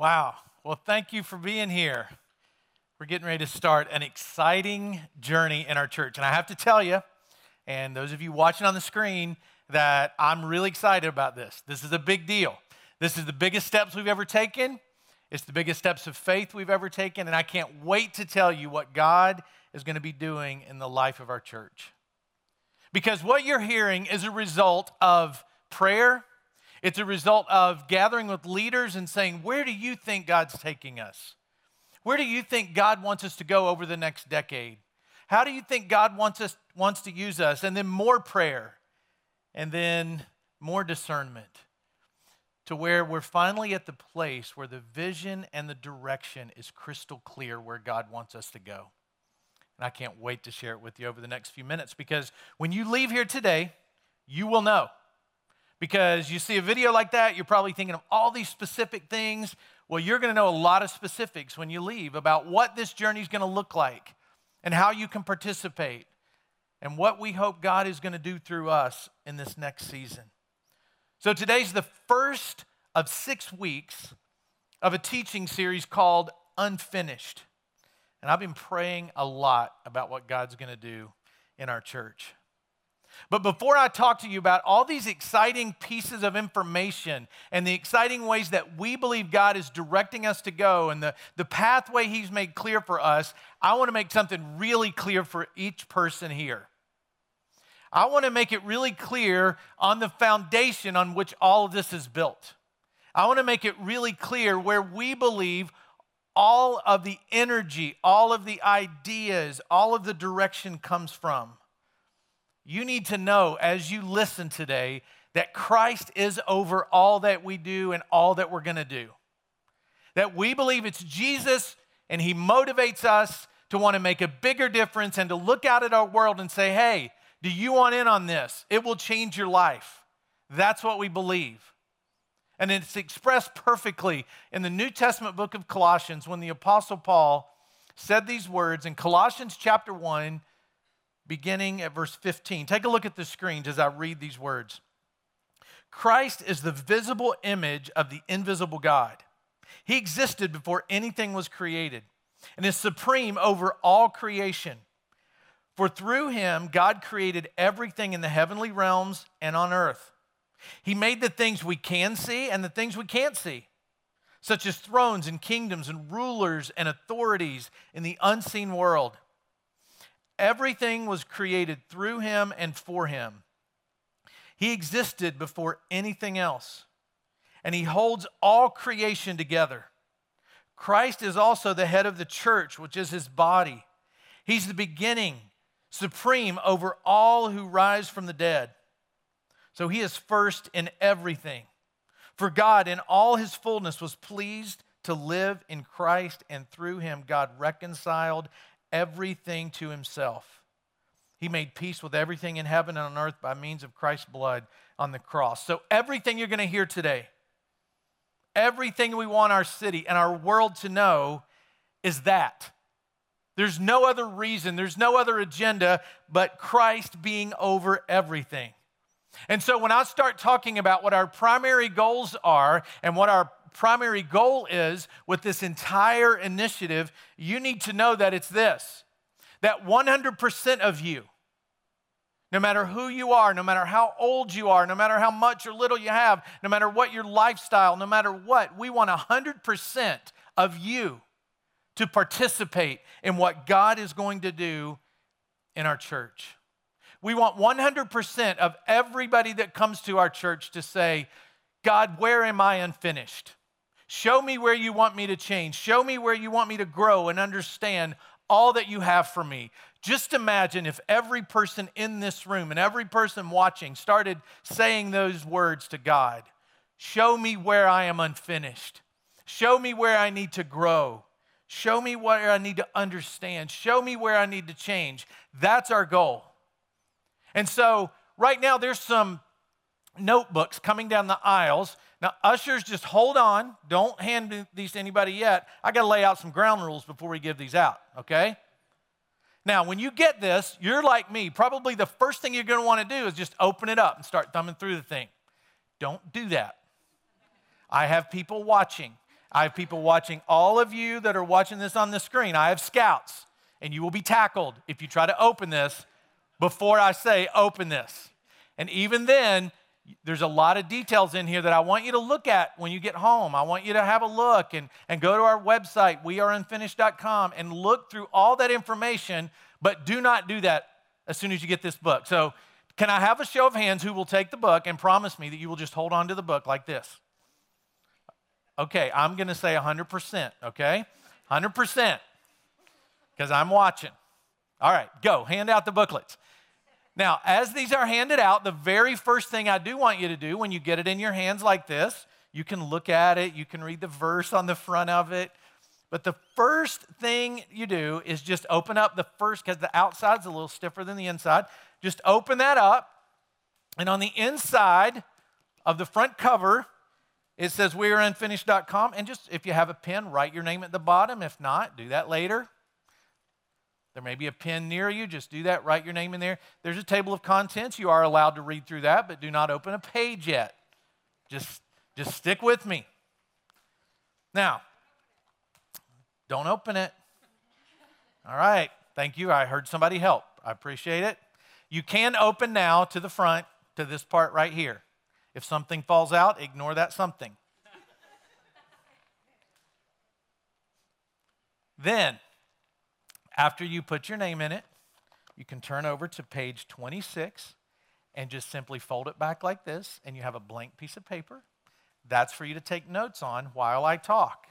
Wow. Well, thank you for being here. We're getting ready to start an exciting journey in our church. And I have to tell you, and those of you watching on the screen, that I'm really excited about this. This is a big deal. This is the biggest steps we've ever taken. It's the biggest steps of faith we've ever taken. And I can't wait to tell you what God is going to be doing in the life of our church. Because what you're hearing is a result of prayer it's a result of gathering with leaders and saying, Where do you think God's taking us? Where do you think God wants us to go over the next decade? How do you think God wants, us, wants to use us? And then more prayer, and then more discernment to where we're finally at the place where the vision and the direction is crystal clear where God wants us to go. And I can't wait to share it with you over the next few minutes because when you leave here today, you will know because you see a video like that, you're probably thinking of all these specific things. Well, you're going to know a lot of specifics when you leave about what this journey is going to look like and how you can participate and what we hope God is going to do through us in this next season. So today's the first of six weeks of a teaching series called Unfinished. And I've been praying a lot about what God's going to do in our church. But before I talk to you about all these exciting pieces of information and the exciting ways that we believe God is directing us to go and the, the pathway He's made clear for us, I want to make something really clear for each person here. I want to make it really clear on the foundation on which all of this is built. I want to make it really clear where we believe all of the energy, all of the ideas, all of the direction comes from. You need to know as you listen today that Christ is over all that we do and all that we're going to do. That we believe it's Jesus and He motivates us to want to make a bigger difference and to look out at our world and say, hey, do you want in on this? It will change your life. That's what we believe. And it's expressed perfectly in the New Testament book of Colossians when the Apostle Paul said these words in Colossians chapter 1, beginning at verse 15. Take a look at the screens as I read these words. Christ is the visible image of the invisible God. He existed before anything was created and is supreme over all creation. For through him, God created everything in the heavenly realms and on earth. He made the things we can see and the things we can't see, such as thrones and kingdoms and rulers and authorities in the unseen world. Everything was created through him and for him. He existed before anything else, and he holds all creation together. Christ is also the head of the church, which is his body. He's the beginning, supreme over all who rise from the dead. So he is first in everything. For God, in all his fullness, was pleased to live in Christ, and through him, God reconciled everything to himself. He made peace with everything in heaven and on earth by means of Christ's blood on the cross. So, everything you're going to hear today, everything we want our city and our world to know is that. There's no other reason, there's no other agenda but Christ being over everything. And so, when I start talking about what our primary goals are and what our primary goal is with this entire initiative, you need to know that it's this that 100% of you, no matter who you are, no matter how old you are, no matter how much or little you have, no matter what your lifestyle, no matter what, we want 100% of you to participate in what God is going to do in our church. We want 100% of everybody that comes to our church to say, God, where am I unfinished? Show me where you want me to change. Show me where you want me to grow and understand all that you have for me. Just imagine if every person in this room and every person watching started saying those words to God Show me where I am unfinished. Show me where I need to grow. Show me where I need to understand. Show me where I need to change. That's our goal. And so, right now, there's some notebooks coming down the aisles now, ushers, just hold on. Don't hand these to anybody yet. I got to lay out some ground rules before we give these out, okay? Now, when you get this, you're like me. Probably the first thing you're going to want to do is just open it up and start thumbing through the thing. Don't do that. I have people watching. I have people watching, all of you that are watching this on the screen, I have scouts, and you will be tackled if you try to open this before I say, open this. And even then, there's a lot of details in here that I want you to look at when you get home. I want you to have a look and, and go to our website, weareunfinished.com, and look through all that information, but do not do that as soon as you get this book. So, can I have a show of hands who will take the book and promise me that you will just hold on to the book like this? Okay, I'm going to say 100%, okay? 100%, because I'm watching. All right, go, hand out the booklets. Now, as these are handed out, the very first thing I do want you to do when you get it in your hands like this, you can look at it, you can read the verse on the front of it. But the first thing you do is just open up the first, because the outside's a little stiffer than the inside. Just open that up. And on the inside of the front cover, it says weareunfinished.com. And just if you have a pen, write your name at the bottom. If not, do that later. There may be a pen near you. Just do that. Write your name in there. There's a table of contents. You are allowed to read through that, but do not open a page yet. Just, just stick with me. Now, don't open it. All right. Thank you. I heard somebody help. I appreciate it. You can open now to the front, to this part right here. If something falls out, ignore that something. then, after you put your name in it, you can turn over to page 26 and just simply fold it back like this, and you have a blank piece of paper. That's for you to take notes on while I talk.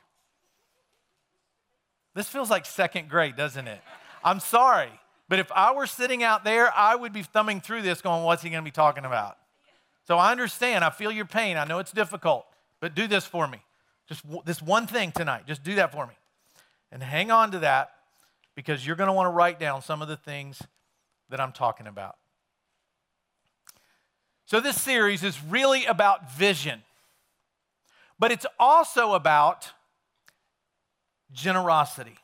This feels like second grade, doesn't it? I'm sorry, but if I were sitting out there, I would be thumbing through this going, What's he going to be talking about? So I understand. I feel your pain. I know it's difficult, but do this for me. Just w- this one thing tonight. Just do that for me. And hang on to that because you're going to want to write down some of the things that I'm talking about. So, this series is really about vision, but it's also about generosity.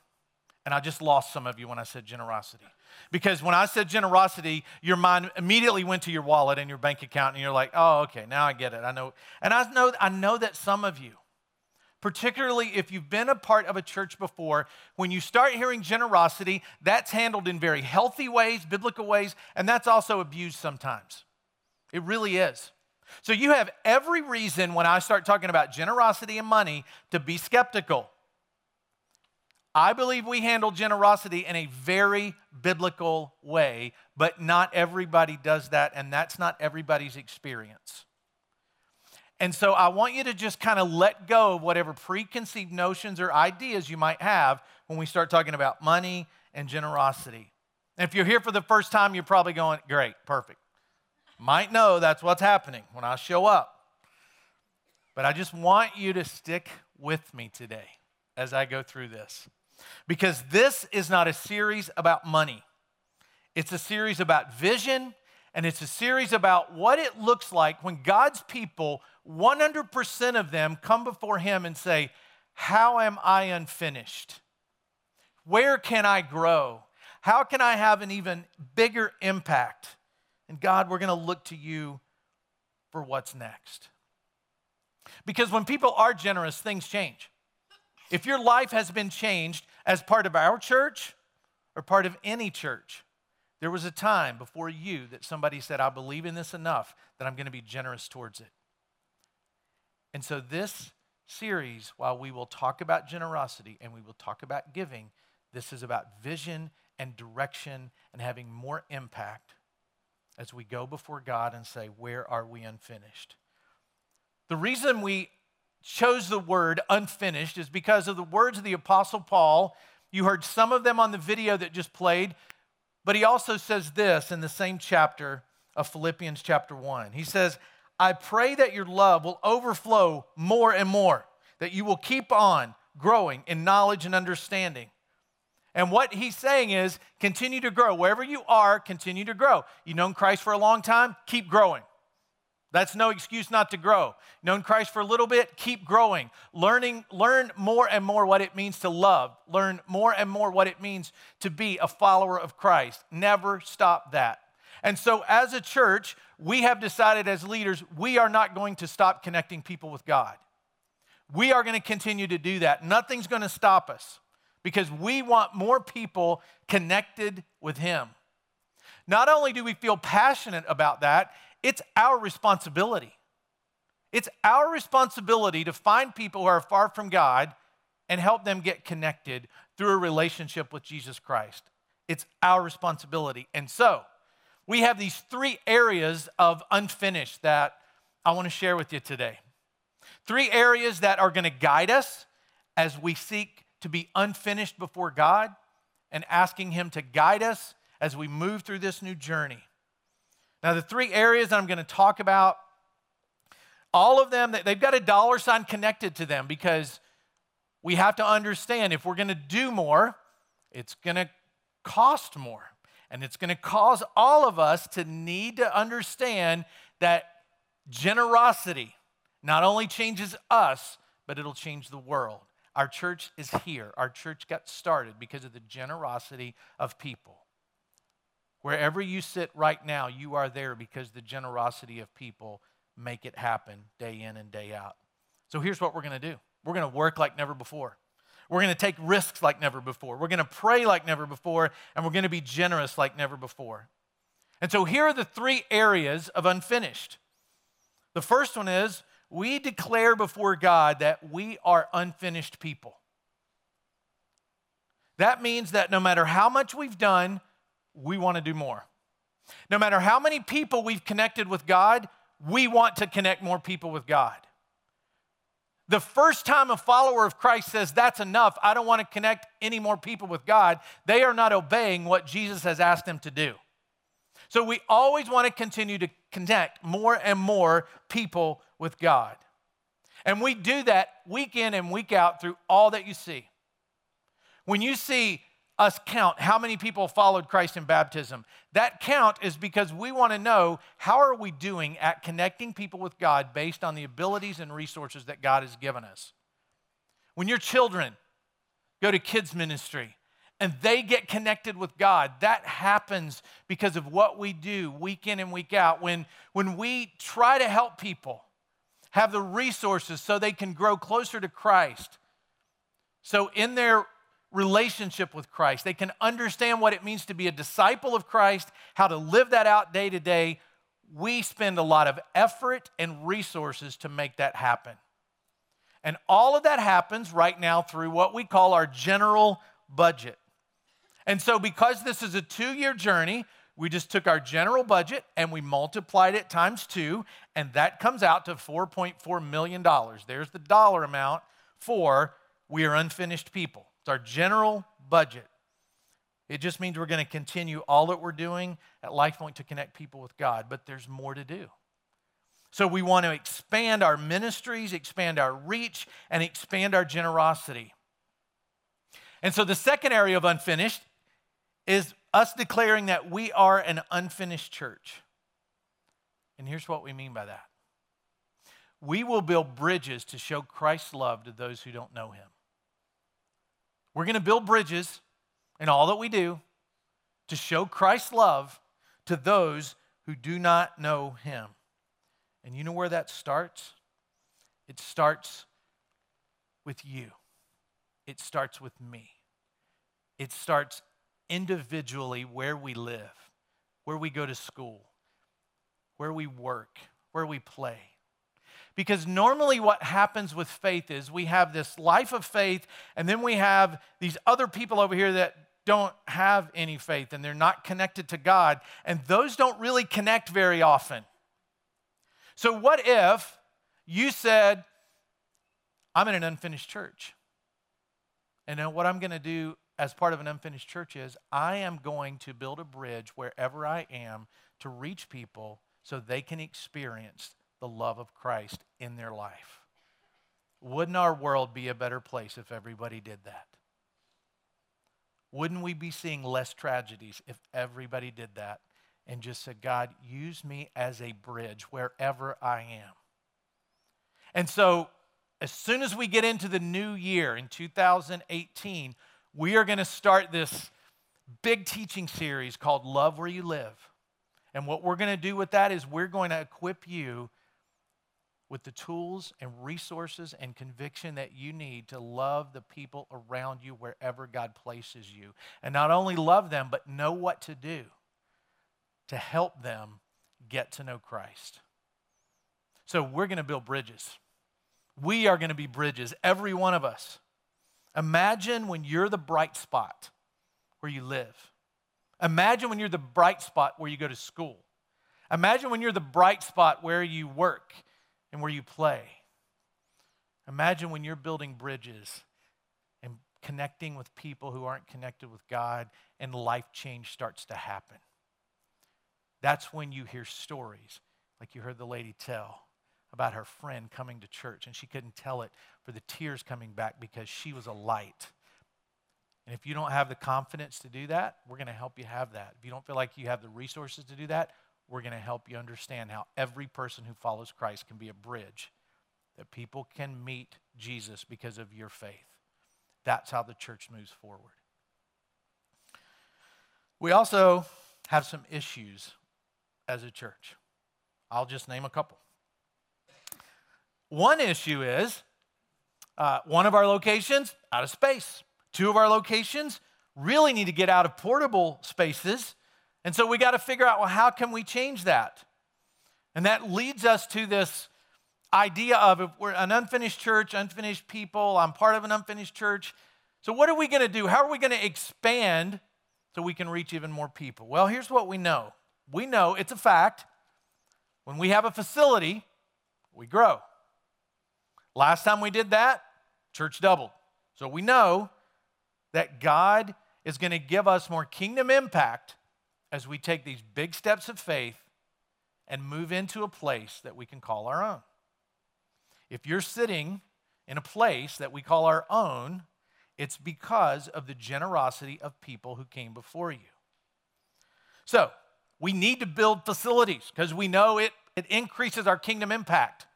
And I just lost some of you when I said generosity. Because when I said generosity, your mind immediately went to your wallet and your bank account, and you're like, oh, okay, now I get it. I know. And I know, I know that some of you, particularly if you've been a part of a church before, when you start hearing generosity, that's handled in very healthy ways, biblical ways, and that's also abused sometimes. It really is. So you have every reason when I start talking about generosity and money to be skeptical. I believe we handle generosity in a very biblical way, but not everybody does that, and that's not everybody's experience. And so I want you to just kind of let go of whatever preconceived notions or ideas you might have when we start talking about money and generosity. And if you're here for the first time, you're probably going, great, perfect. Might know that's what's happening when I show up. But I just want you to stick with me today as I go through this. Because this is not a series about money, it's a series about vision and it's a series about what it looks like when God's people, 100% of them, come before Him and say, How am I unfinished? Where can I grow? How can I have an even bigger impact? And God, we're going to look to you for what's next. Because when people are generous, things change. If your life has been changed as part of our church or part of any church, there was a time before you that somebody said, I believe in this enough that I'm going to be generous towards it. And so, this series, while we will talk about generosity and we will talk about giving, this is about vision and direction and having more impact as we go before God and say, Where are we unfinished? The reason we chose the word unfinished is because of the words of the Apostle Paul. You heard some of them on the video that just played. But he also says this in the same chapter of Philippians, chapter 1. He says, I pray that your love will overflow more and more, that you will keep on growing in knowledge and understanding. And what he's saying is continue to grow. Wherever you are, continue to grow. You've known Christ for a long time, keep growing. That's no excuse not to grow. Known Christ for a little bit, keep growing. Learning, learn more and more what it means to love. Learn more and more what it means to be a follower of Christ. Never stop that. And so, as a church, we have decided as leaders, we are not going to stop connecting people with God. We are going to continue to do that. Nothing's going to stop us because we want more people connected with Him. Not only do we feel passionate about that, it's our responsibility. It's our responsibility to find people who are far from God and help them get connected through a relationship with Jesus Christ. It's our responsibility. And so, we have these three areas of unfinished that I want to share with you today. Three areas that are going to guide us as we seek to be unfinished before God and asking Him to guide us as we move through this new journey. Now, the three areas I'm going to talk about, all of them, they've got a dollar sign connected to them because we have to understand if we're going to do more, it's going to cost more. And it's going to cause all of us to need to understand that generosity not only changes us, but it'll change the world. Our church is here. Our church got started because of the generosity of people. Wherever you sit right now, you are there because the generosity of people make it happen day in and day out. So here's what we're going to do we're going to work like never before. We're going to take risks like never before. We're going to pray like never before, and we're going to be generous like never before. And so here are the three areas of unfinished. The first one is we declare before God that we are unfinished people. That means that no matter how much we've done, we want to do more. No matter how many people we've connected with God, we want to connect more people with God. The first time a follower of Christ says, That's enough, I don't want to connect any more people with God, they are not obeying what Jesus has asked them to do. So we always want to continue to connect more and more people with God. And we do that week in and week out through all that you see. When you see us count how many people followed Christ in baptism, that count is because we want to know how are we doing at connecting people with God based on the abilities and resources that God has given us. When your children go to kids ministry, and they get connected with God. That happens because of what we do week in and week out. When, when we try to help people have the resources so they can grow closer to Christ, so in their relationship with Christ, they can understand what it means to be a disciple of Christ, how to live that out day to day. We spend a lot of effort and resources to make that happen. And all of that happens right now through what we call our general budget. And so, because this is a two year journey, we just took our general budget and we multiplied it times two, and that comes out to $4.4 million. There's the dollar amount for we are unfinished people. It's our general budget. It just means we're going to continue all that we're doing at LifePoint to connect people with God, but there's more to do. So we want to expand our ministries, expand our reach, and expand our generosity. And so the second area of unfinished is us declaring that we are an unfinished church. And here's what we mean by that we will build bridges to show Christ's love to those who don't know him. We're going to build bridges in all that we do to show Christ's love to those who do not know him. And you know where that starts? It starts with you, it starts with me, it starts individually where we live, where we go to school, where we work, where we play. Because normally, what happens with faith is we have this life of faith, and then we have these other people over here that don't have any faith and they're not connected to God, and those don't really connect very often. So, what if you said, I'm in an unfinished church? And then what I'm going to do as part of an unfinished church is I am going to build a bridge wherever I am to reach people so they can experience the love of Christ in their life. Wouldn't our world be a better place if everybody did that? Wouldn't we be seeing less tragedies if everybody did that and just said, God, use me as a bridge wherever I am? And so, as soon as we get into the new year in 2018, we are going to start this big teaching series called Love Where You Live. And what we're going to do with that is we're going to equip you with the tools and resources and conviction that you need to love the people around you wherever God places you. And not only love them, but know what to do to help them get to know Christ. So we're going to build bridges. We are going to be bridges, every one of us. Imagine when you're the bright spot where you live. Imagine when you're the bright spot where you go to school. Imagine when you're the bright spot where you work and where you play. Imagine when you're building bridges and connecting with people who aren't connected with God and life change starts to happen. That's when you hear stories like you heard the lady tell about her friend coming to church and she couldn't tell it for the tears coming back because she was a light. And if you don't have the confidence to do that, we're going to help you have that. If you don't feel like you have the resources to do that, we're going to help you understand how every person who follows Christ can be a bridge that people can meet Jesus because of your faith. That's how the church moves forward. We also have some issues as a church. I'll just name a couple. One issue is uh, one of our locations out of space. Two of our locations really need to get out of portable spaces. And so we got to figure out well, how can we change that? And that leads us to this idea of we're an unfinished church, unfinished people, I'm part of an unfinished church. So, what are we going to do? How are we going to expand so we can reach even more people? Well, here's what we know we know it's a fact. When we have a facility, we grow. Last time we did that, church doubled. So we know that God is going to give us more kingdom impact as we take these big steps of faith and move into a place that we can call our own. If you're sitting in a place that we call our own, it's because of the generosity of people who came before you. So, we need to build facilities because we know it, it increases our kingdom impact.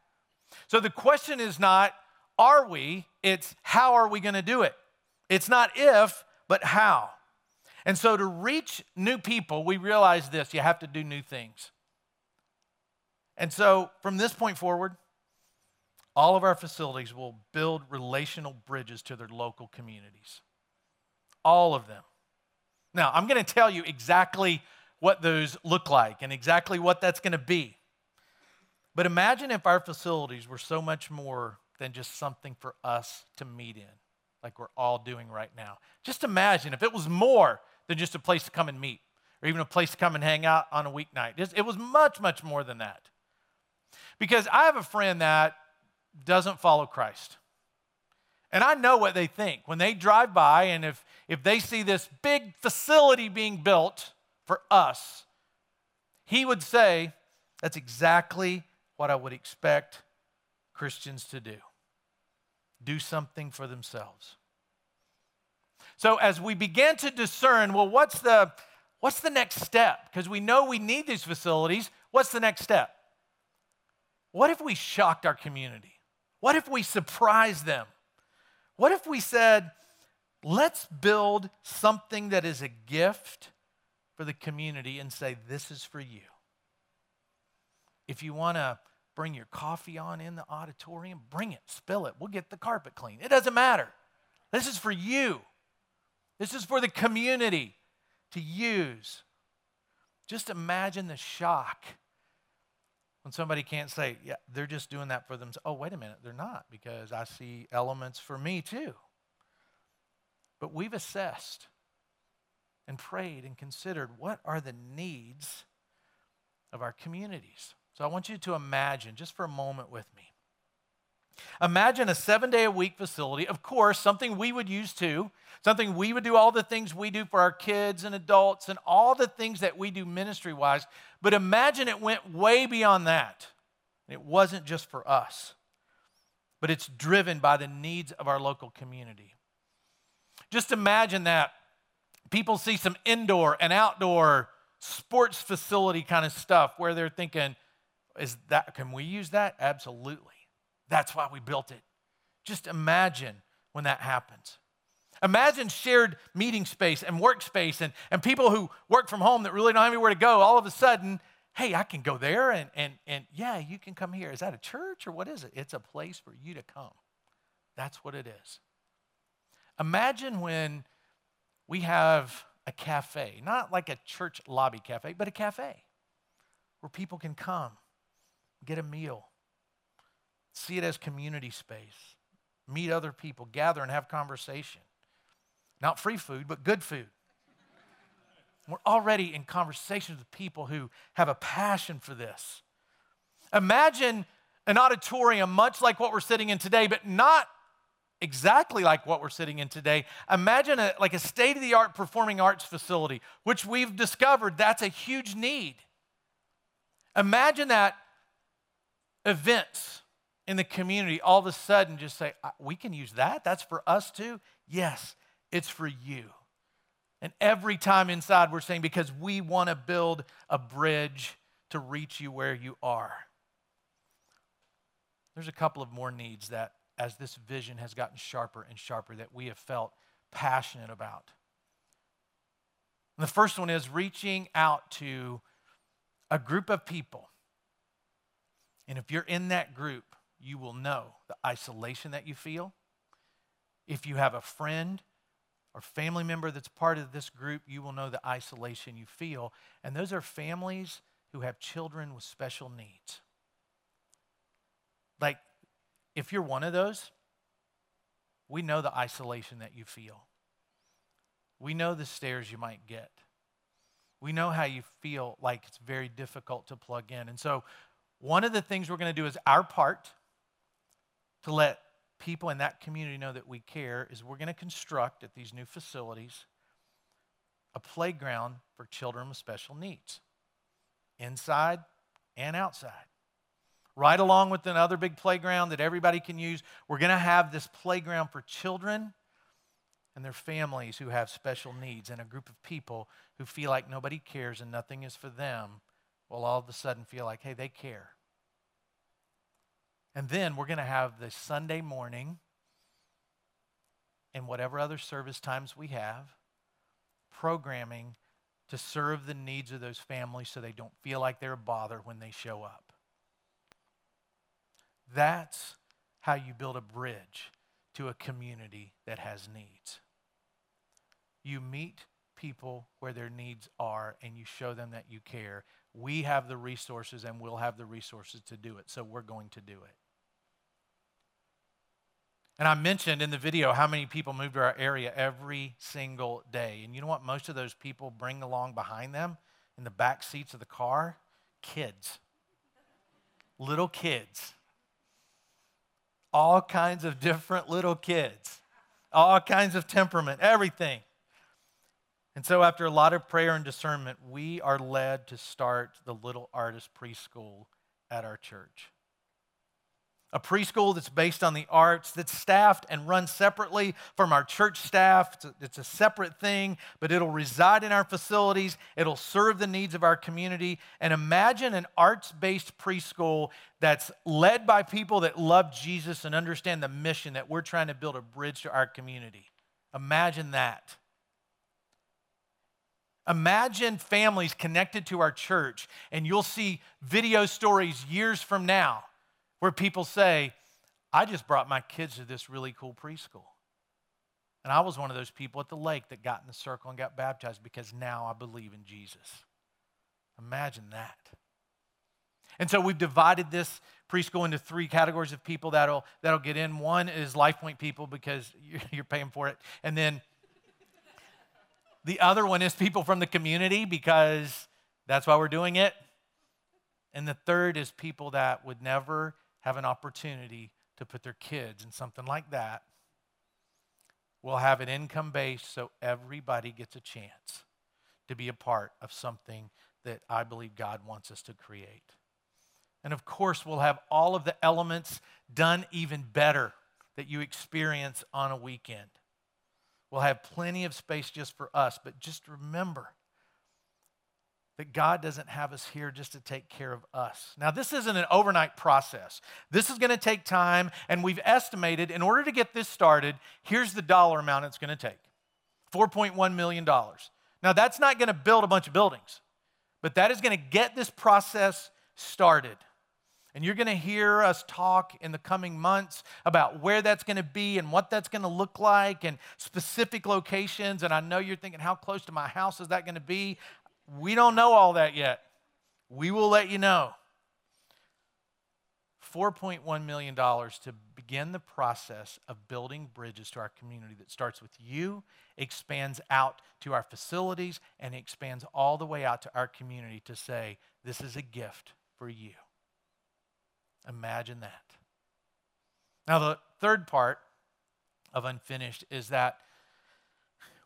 So, the question is not, are we? It's how are we going to do it? It's not if, but how. And so to reach new people, we realize this you have to do new things. And so from this point forward, all of our facilities will build relational bridges to their local communities. All of them. Now, I'm going to tell you exactly what those look like and exactly what that's going to be. But imagine if our facilities were so much more than just something for us to meet in like we're all doing right now. Just imagine if it was more than just a place to come and meet or even a place to come and hang out on a weeknight. It was much, much more than that. Because I have a friend that doesn't follow Christ. And I know what they think. When they drive by and if, if they see this big facility being built for us, he would say, That's exactly what I would expect Christians to do do something for themselves. So as we begin to discern, well, what's the what's the next step? Because we know we need these facilities. What's the next step? What if we shocked our community? What if we surprised them? What if we said, let's build something that is a gift for the community and say, this is for you? If you want to bring your coffee on in the auditorium, bring it, spill it. We'll get the carpet clean. It doesn't matter. This is for you. This is for the community to use. Just imagine the shock when somebody can't say, yeah, they're just doing that for themselves. Oh, wait a minute, they're not, because I see elements for me too. But we've assessed and prayed and considered what are the needs of our communities. So I want you to imagine just for a moment with me. Imagine a seven day a week facility, of course, something we would use too, something we would do all the things we do for our kids and adults and all the things that we do ministry wise. But imagine it went way beyond that. It wasn't just for us, but it's driven by the needs of our local community. Just imagine that people see some indoor and outdoor sports facility kind of stuff where they're thinking, is that, can we use that? Absolutely. That's why we built it. Just imagine when that happens. Imagine shared meeting space and workspace and, and people who work from home that really don't have anywhere to go all of a sudden hey, I can go there and, and, and yeah, you can come here. Is that a church or what is it? It's a place for you to come. That's what it is. Imagine when we have a cafe, not like a church lobby cafe, but a cafe where people can come, get a meal, see it as community space, meet other people, gather and have conversation. Not free food, but good food. We're already in conversations with people who have a passion for this. Imagine an auditorium much like what we're sitting in today, but not exactly like what we're sitting in today. Imagine a, like a state of the art performing arts facility, which we've discovered that's a huge need. Imagine that events in the community all of a sudden just say, We can use that. That's for us too. Yes, it's for you. And every time inside, we're saying, Because we want to build a bridge to reach you where you are. There's a couple of more needs that, as this vision has gotten sharper and sharper, that we have felt passionate about. And the first one is reaching out to a group of people. And if you're in that group, you will know the isolation that you feel. If you have a friend or family member that's part of this group, you will know the isolation you feel. And those are families who have children with special needs. Like, if you're one of those, we know the isolation that you feel. We know the stares you might get. We know how you feel like it's very difficult to plug in. And so, one of the things we're going to do is our part to let people in that community know that we care is we're going to construct at these new facilities a playground for children with special needs, inside and outside. Right along with another big playground that everybody can use, we're going to have this playground for children and their families who have special needs, and a group of people who feel like nobody cares and nothing is for them will all of a sudden feel like, hey, they care. And then we're going to have the Sunday morning and whatever other service times we have, programming to serve the needs of those families so they don't feel like they're a bother when they show up. That's how you build a bridge to a community that has needs. You meet people where their needs are and you show them that you care. We have the resources and we'll have the resources to do it, so we're going to do it. And I mentioned in the video how many people move to our area every single day. And you know what most of those people bring along behind them in the back seats of the car? Kids. Little kids. All kinds of different little kids. All kinds of temperament, everything. And so, after a lot of prayer and discernment, we are led to start the Little Artist Preschool at our church a preschool that's based on the arts, that's staffed and run separately from our church staff. It's a, it's a, separate thing, but it'll reside in our facilities. It'll serve the needs of our community. And imagine an arts based preschool that's led by people that love Jesus and understand the mission that we're trying to build a bridge to our community. Imagine that. Imagine families connected to our church, and you'll see video stories years from now where people say, I just brought my kids to this really cool preschool. And I was one of those people at the lake that got in the circle and got baptized because now I believe in Jesus. Imagine that. And so we've divided this preschool into three categories of people that'll, that'll get in. One is LifePoint people because you're paying for it. And then the other one is people from the community because that's why we're doing it. And the third is people that would never have an opportunity to put their kids in something like that. We'll have it income based so everybody gets a chance to be a part of something that I believe God wants us to create. And of course, we'll have all of the elements done even better that you experience on a weekend. We'll have plenty of space just for us, but just remember that God doesn't have us here just to take care of us. Now, this isn't an overnight process. This is going to take time, and we've estimated in order to get this started, here's the dollar amount it's going to take $4.1 million. Now, that's not going to build a bunch of buildings, But that is going to get this process started. And you're going to hear us talk in the coming months about where that's going to be and what that's going to look like and specific locations. And I know you're thinking, how close to my house is that going to be? We don't know all that yet. We will let you know. $4.1 million to begin the process of building bridges to our community that starts with you, expands out to our facilities, and expands all the way out to our community to say, this is a gift for you. Imagine that. Now, the third part of unfinished is that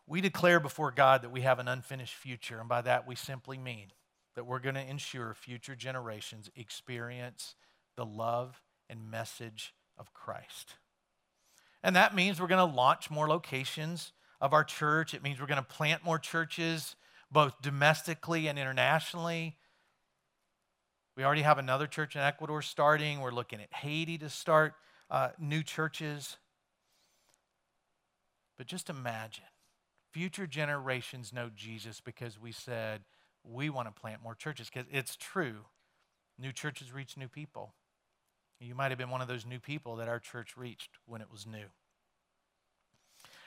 we declare before God that we have an unfinished future, and by that we simply mean that we're going to ensure future generations experience the love and message of Christ. And that means we're going to launch more locations of our church. It means we're going to plant more churches, both domestically and internationally. We already have another church in Ecuador starting. We're looking at Haiti to start uh, new churches. But just imagine future generations know Jesus because we said we want to plant more churches. Because it's true, new churches reach new people. You might have been one of those new people that our church reached when it was new.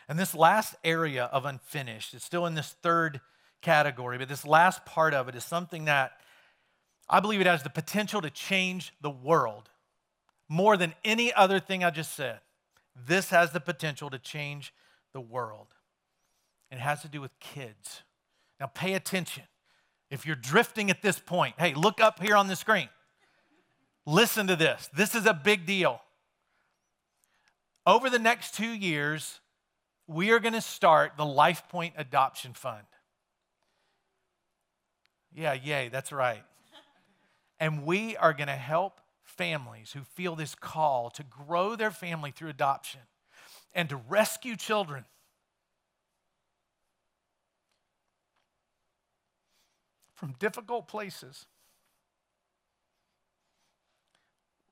And this last area of unfinished, it's still in this third category, but this last part of it is something that I believe it has the potential to change the world more than any other thing I just said. This has the potential to change the world. It has to do with kids. Now, pay attention. If you're drifting at this point, hey, look up here on the screen. Listen to this. This is a big deal. Over the next two years, we are going to start the LifePoint Adoption Fund. Yeah, yay, that's right. And we are going to help families who feel this call to grow their family through adoption and to rescue children. From difficult places.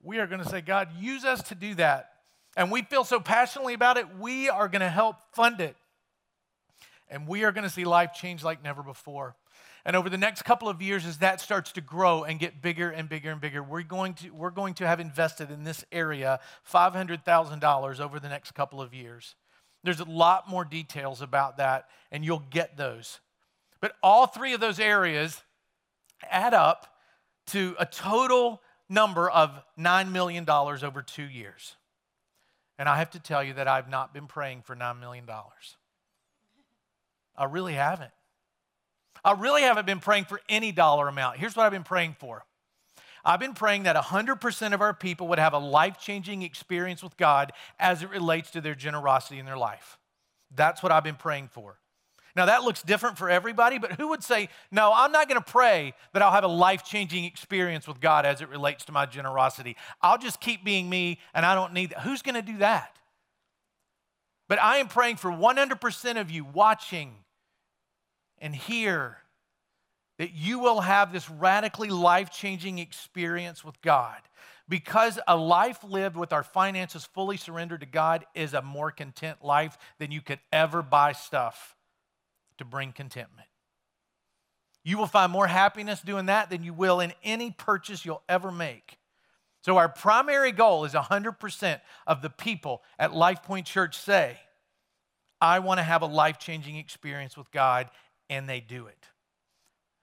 we are going to say, God, use us to do that. And we feel so passionately about it, we are going to help fund it. And we are going to see life change like never before. And over the next couple of years, as that starts to grow and get bigger and bigger and bigger, we're going to, we're going to have invested in this area $500,000 over the next couple of years. There's a lot more details about that, and you'll get those. But all three of those areas add up to a total number of $9 million over two years. And I have to tell you that I've not been praying for $9 million. I really haven't. I really haven't been praying for any dollar amount. Here's what I've been praying for I've been praying that 100% of our people would have a life changing experience with God as it relates to their generosity in their life. That's what I've been praying for. Now, that looks different for everybody, but who would say, No, I'm not going to pray that I'll have a life changing experience with God as it relates to my generosity? I'll just keep being me and I don't need that. Who's going to do that? But I am praying for 100% of you watching and here that you will have this radically life changing experience with God. Because a life lived with our finances fully surrendered to God is a more content life than you could ever buy stuff to bring contentment. You will find more happiness doing that than you will in any purchase you'll ever make. So, our primary goal is 100% of the people at LifePoint Church say, I want to have a life changing experience with God, and they do it.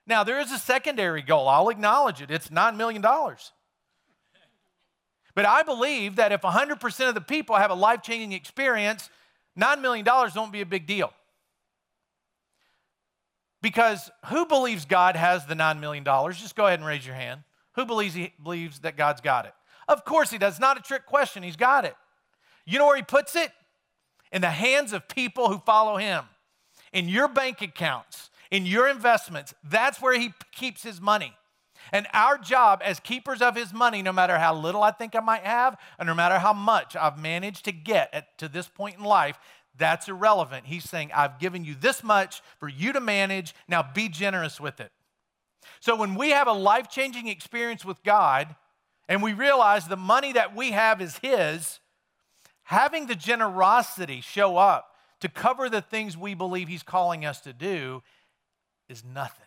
Now, there is a secondary goal. I'll acknowledge it. It's $9 million. But I believe that if 100% of the people have a life changing experience, $9 million won't be a big deal. Because who believes God has the $9 million? Just go ahead and raise your hand. Who believes, he, believes that God's got it? Of course he does. Not a trick question. He's got it. You know where he puts it? In the hands of people who follow him. In your bank accounts, in your investments. That's where he keeps his money. And our job as keepers of his money, no matter how little I think I might have, and no matter how much I've managed to get at, to this point in life, that's irrelevant. He's saying, I've given you this much for you to manage. Now be generous with it. So when we have a life changing experience with God and we realize the money that we have is His, having the generosity show up to cover the things we believe He's calling us to do is nothing.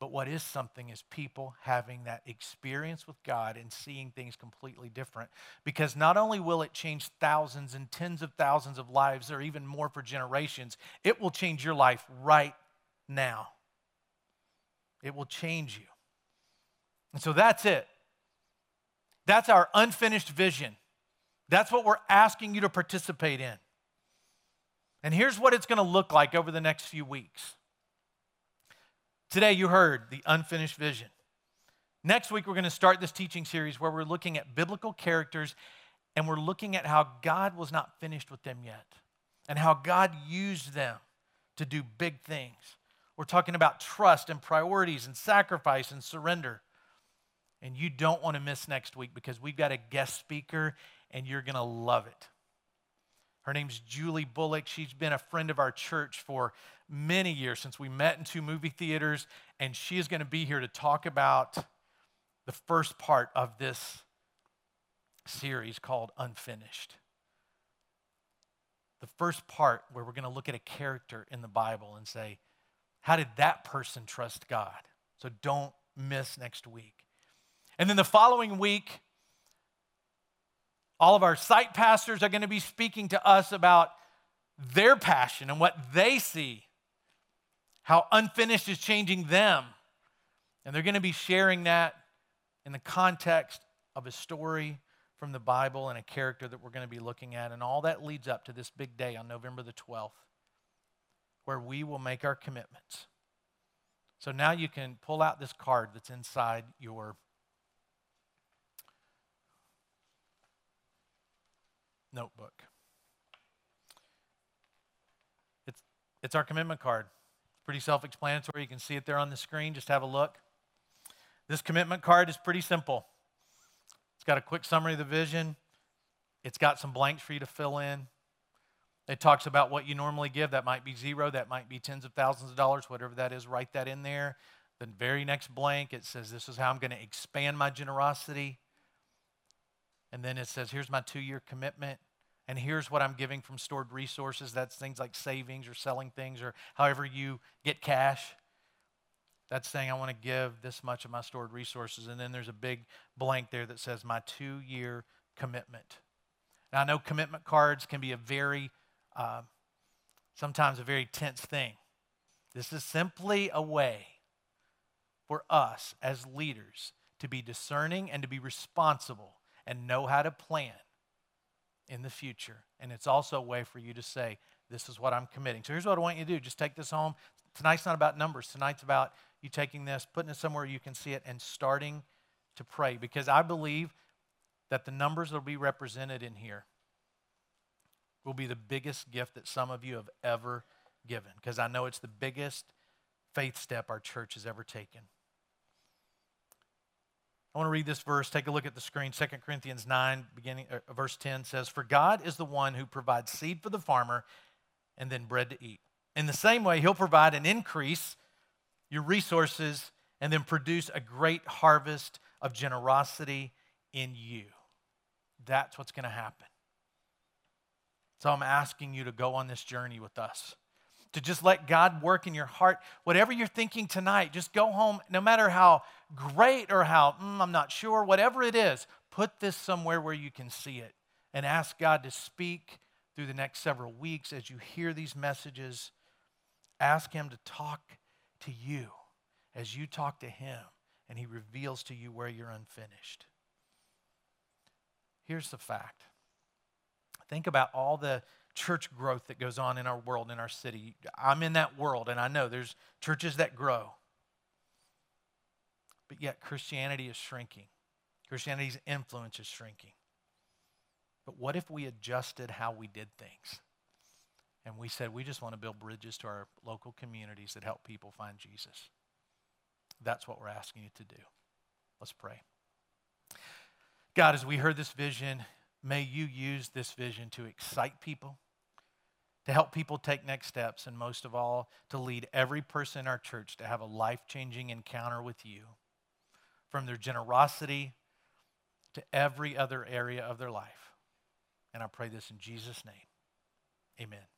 But what is something is people having that experience with God and seeing things completely different. Because not only will it change thousands and tens of thousands of lives, or even more for generations, it will change your life right now. It will change you. And so that's it. That's our unfinished vision. That's what we're asking you to participate in. And here's what it's going to look like over the next few weeks. Today, you heard the unfinished vision. Next week, we're going to start this teaching series where we're looking at biblical characters and we're looking at how God was not finished with them yet and how God used them to do big things. We're talking about trust and priorities and sacrifice and surrender. And you don't want to miss next week because we've got a guest speaker and you're going to love it. Her name's Julie Bullock. She's been a friend of our church for many years since we met in two movie theaters, and she is going to be here to talk about the first part of this series called Unfinished. The first part where we're going to look at a character in the Bible and say, how did that person trust God? So don't miss next week. And then the following week, all of our site pastors are going to be speaking to us about their passion and what they see, how unfinished is changing them. And they're going to be sharing that in the context of a story from the Bible and a character that we're going to be looking at. And all that leads up to this big day on November the 12th, where we will make our commitments. So now you can pull out this card that's inside your notebook. It's, it's our commitment card. It's pretty self explanatory. You can see it there on the screen. Just have a look. This commitment card is pretty simple. It's got a quick summary of the vision, it's got some blanks for you to fill in. It talks about what you normally give. That might be zero, that might be tens of thousands of dollars, whatever that is, write that in there. The very next blank, it says, This is how I'm going to expand my generosity. And then it says, Here's my two year commitment. And here's what I'm giving from stored resources. That's things like savings or selling things or however you get cash. That's saying I want to give this much of my stored resources. And then there's a big blank there that says my two year commitment. Now, I know commitment cards can be a very, uh, sometimes a very tense thing. This is simply a way for us as leaders to be discerning and to be responsible and know how to plan in the future. And it's also a way for you to say, This is what I'm committing. So here's what I want you to do just take this home. Tonight's not about numbers, tonight's about you taking this, putting it somewhere you can see it, and starting to pray. Because I believe that the numbers that will be represented in here will be the biggest gift that some of you have ever given. Because I know it's the biggest faith step our church has ever taken. I want to read this verse. Take a look at the screen. 2 Corinthians 9, beginning uh, verse 10 says, For God is the one who provides seed for the farmer and then bread to eat. In the same way, he'll provide an increase, your resources, and then produce a great harvest of generosity in you. That's what's going to happen. So I'm asking you to go on this journey with us to just let God work in your heart. Whatever you're thinking tonight, just go home, no matter how great or how, mm, I'm not sure, whatever it is, put this somewhere where you can see it and ask God to speak through the next several weeks as you hear these messages. Ask Him to talk to you as you talk to Him and He reveals to you where you're unfinished. Here's the fact think about all the church growth that goes on in our world, in our city. I'm in that world, and I know there's churches that grow. But yet, Christianity is shrinking. Christianity's influence is shrinking. But what if we adjusted how we did things? And we said, we just want to build bridges to our local communities that help people find Jesus. That's what we're asking you to do. Let's pray. God, as we heard this vision, may you use this vision to excite people, to help people take next steps, and most of all, to lead every person in our church to have a life changing encounter with you, from their generosity to every other area of their life. And I pray this in Jesus' name. Amen.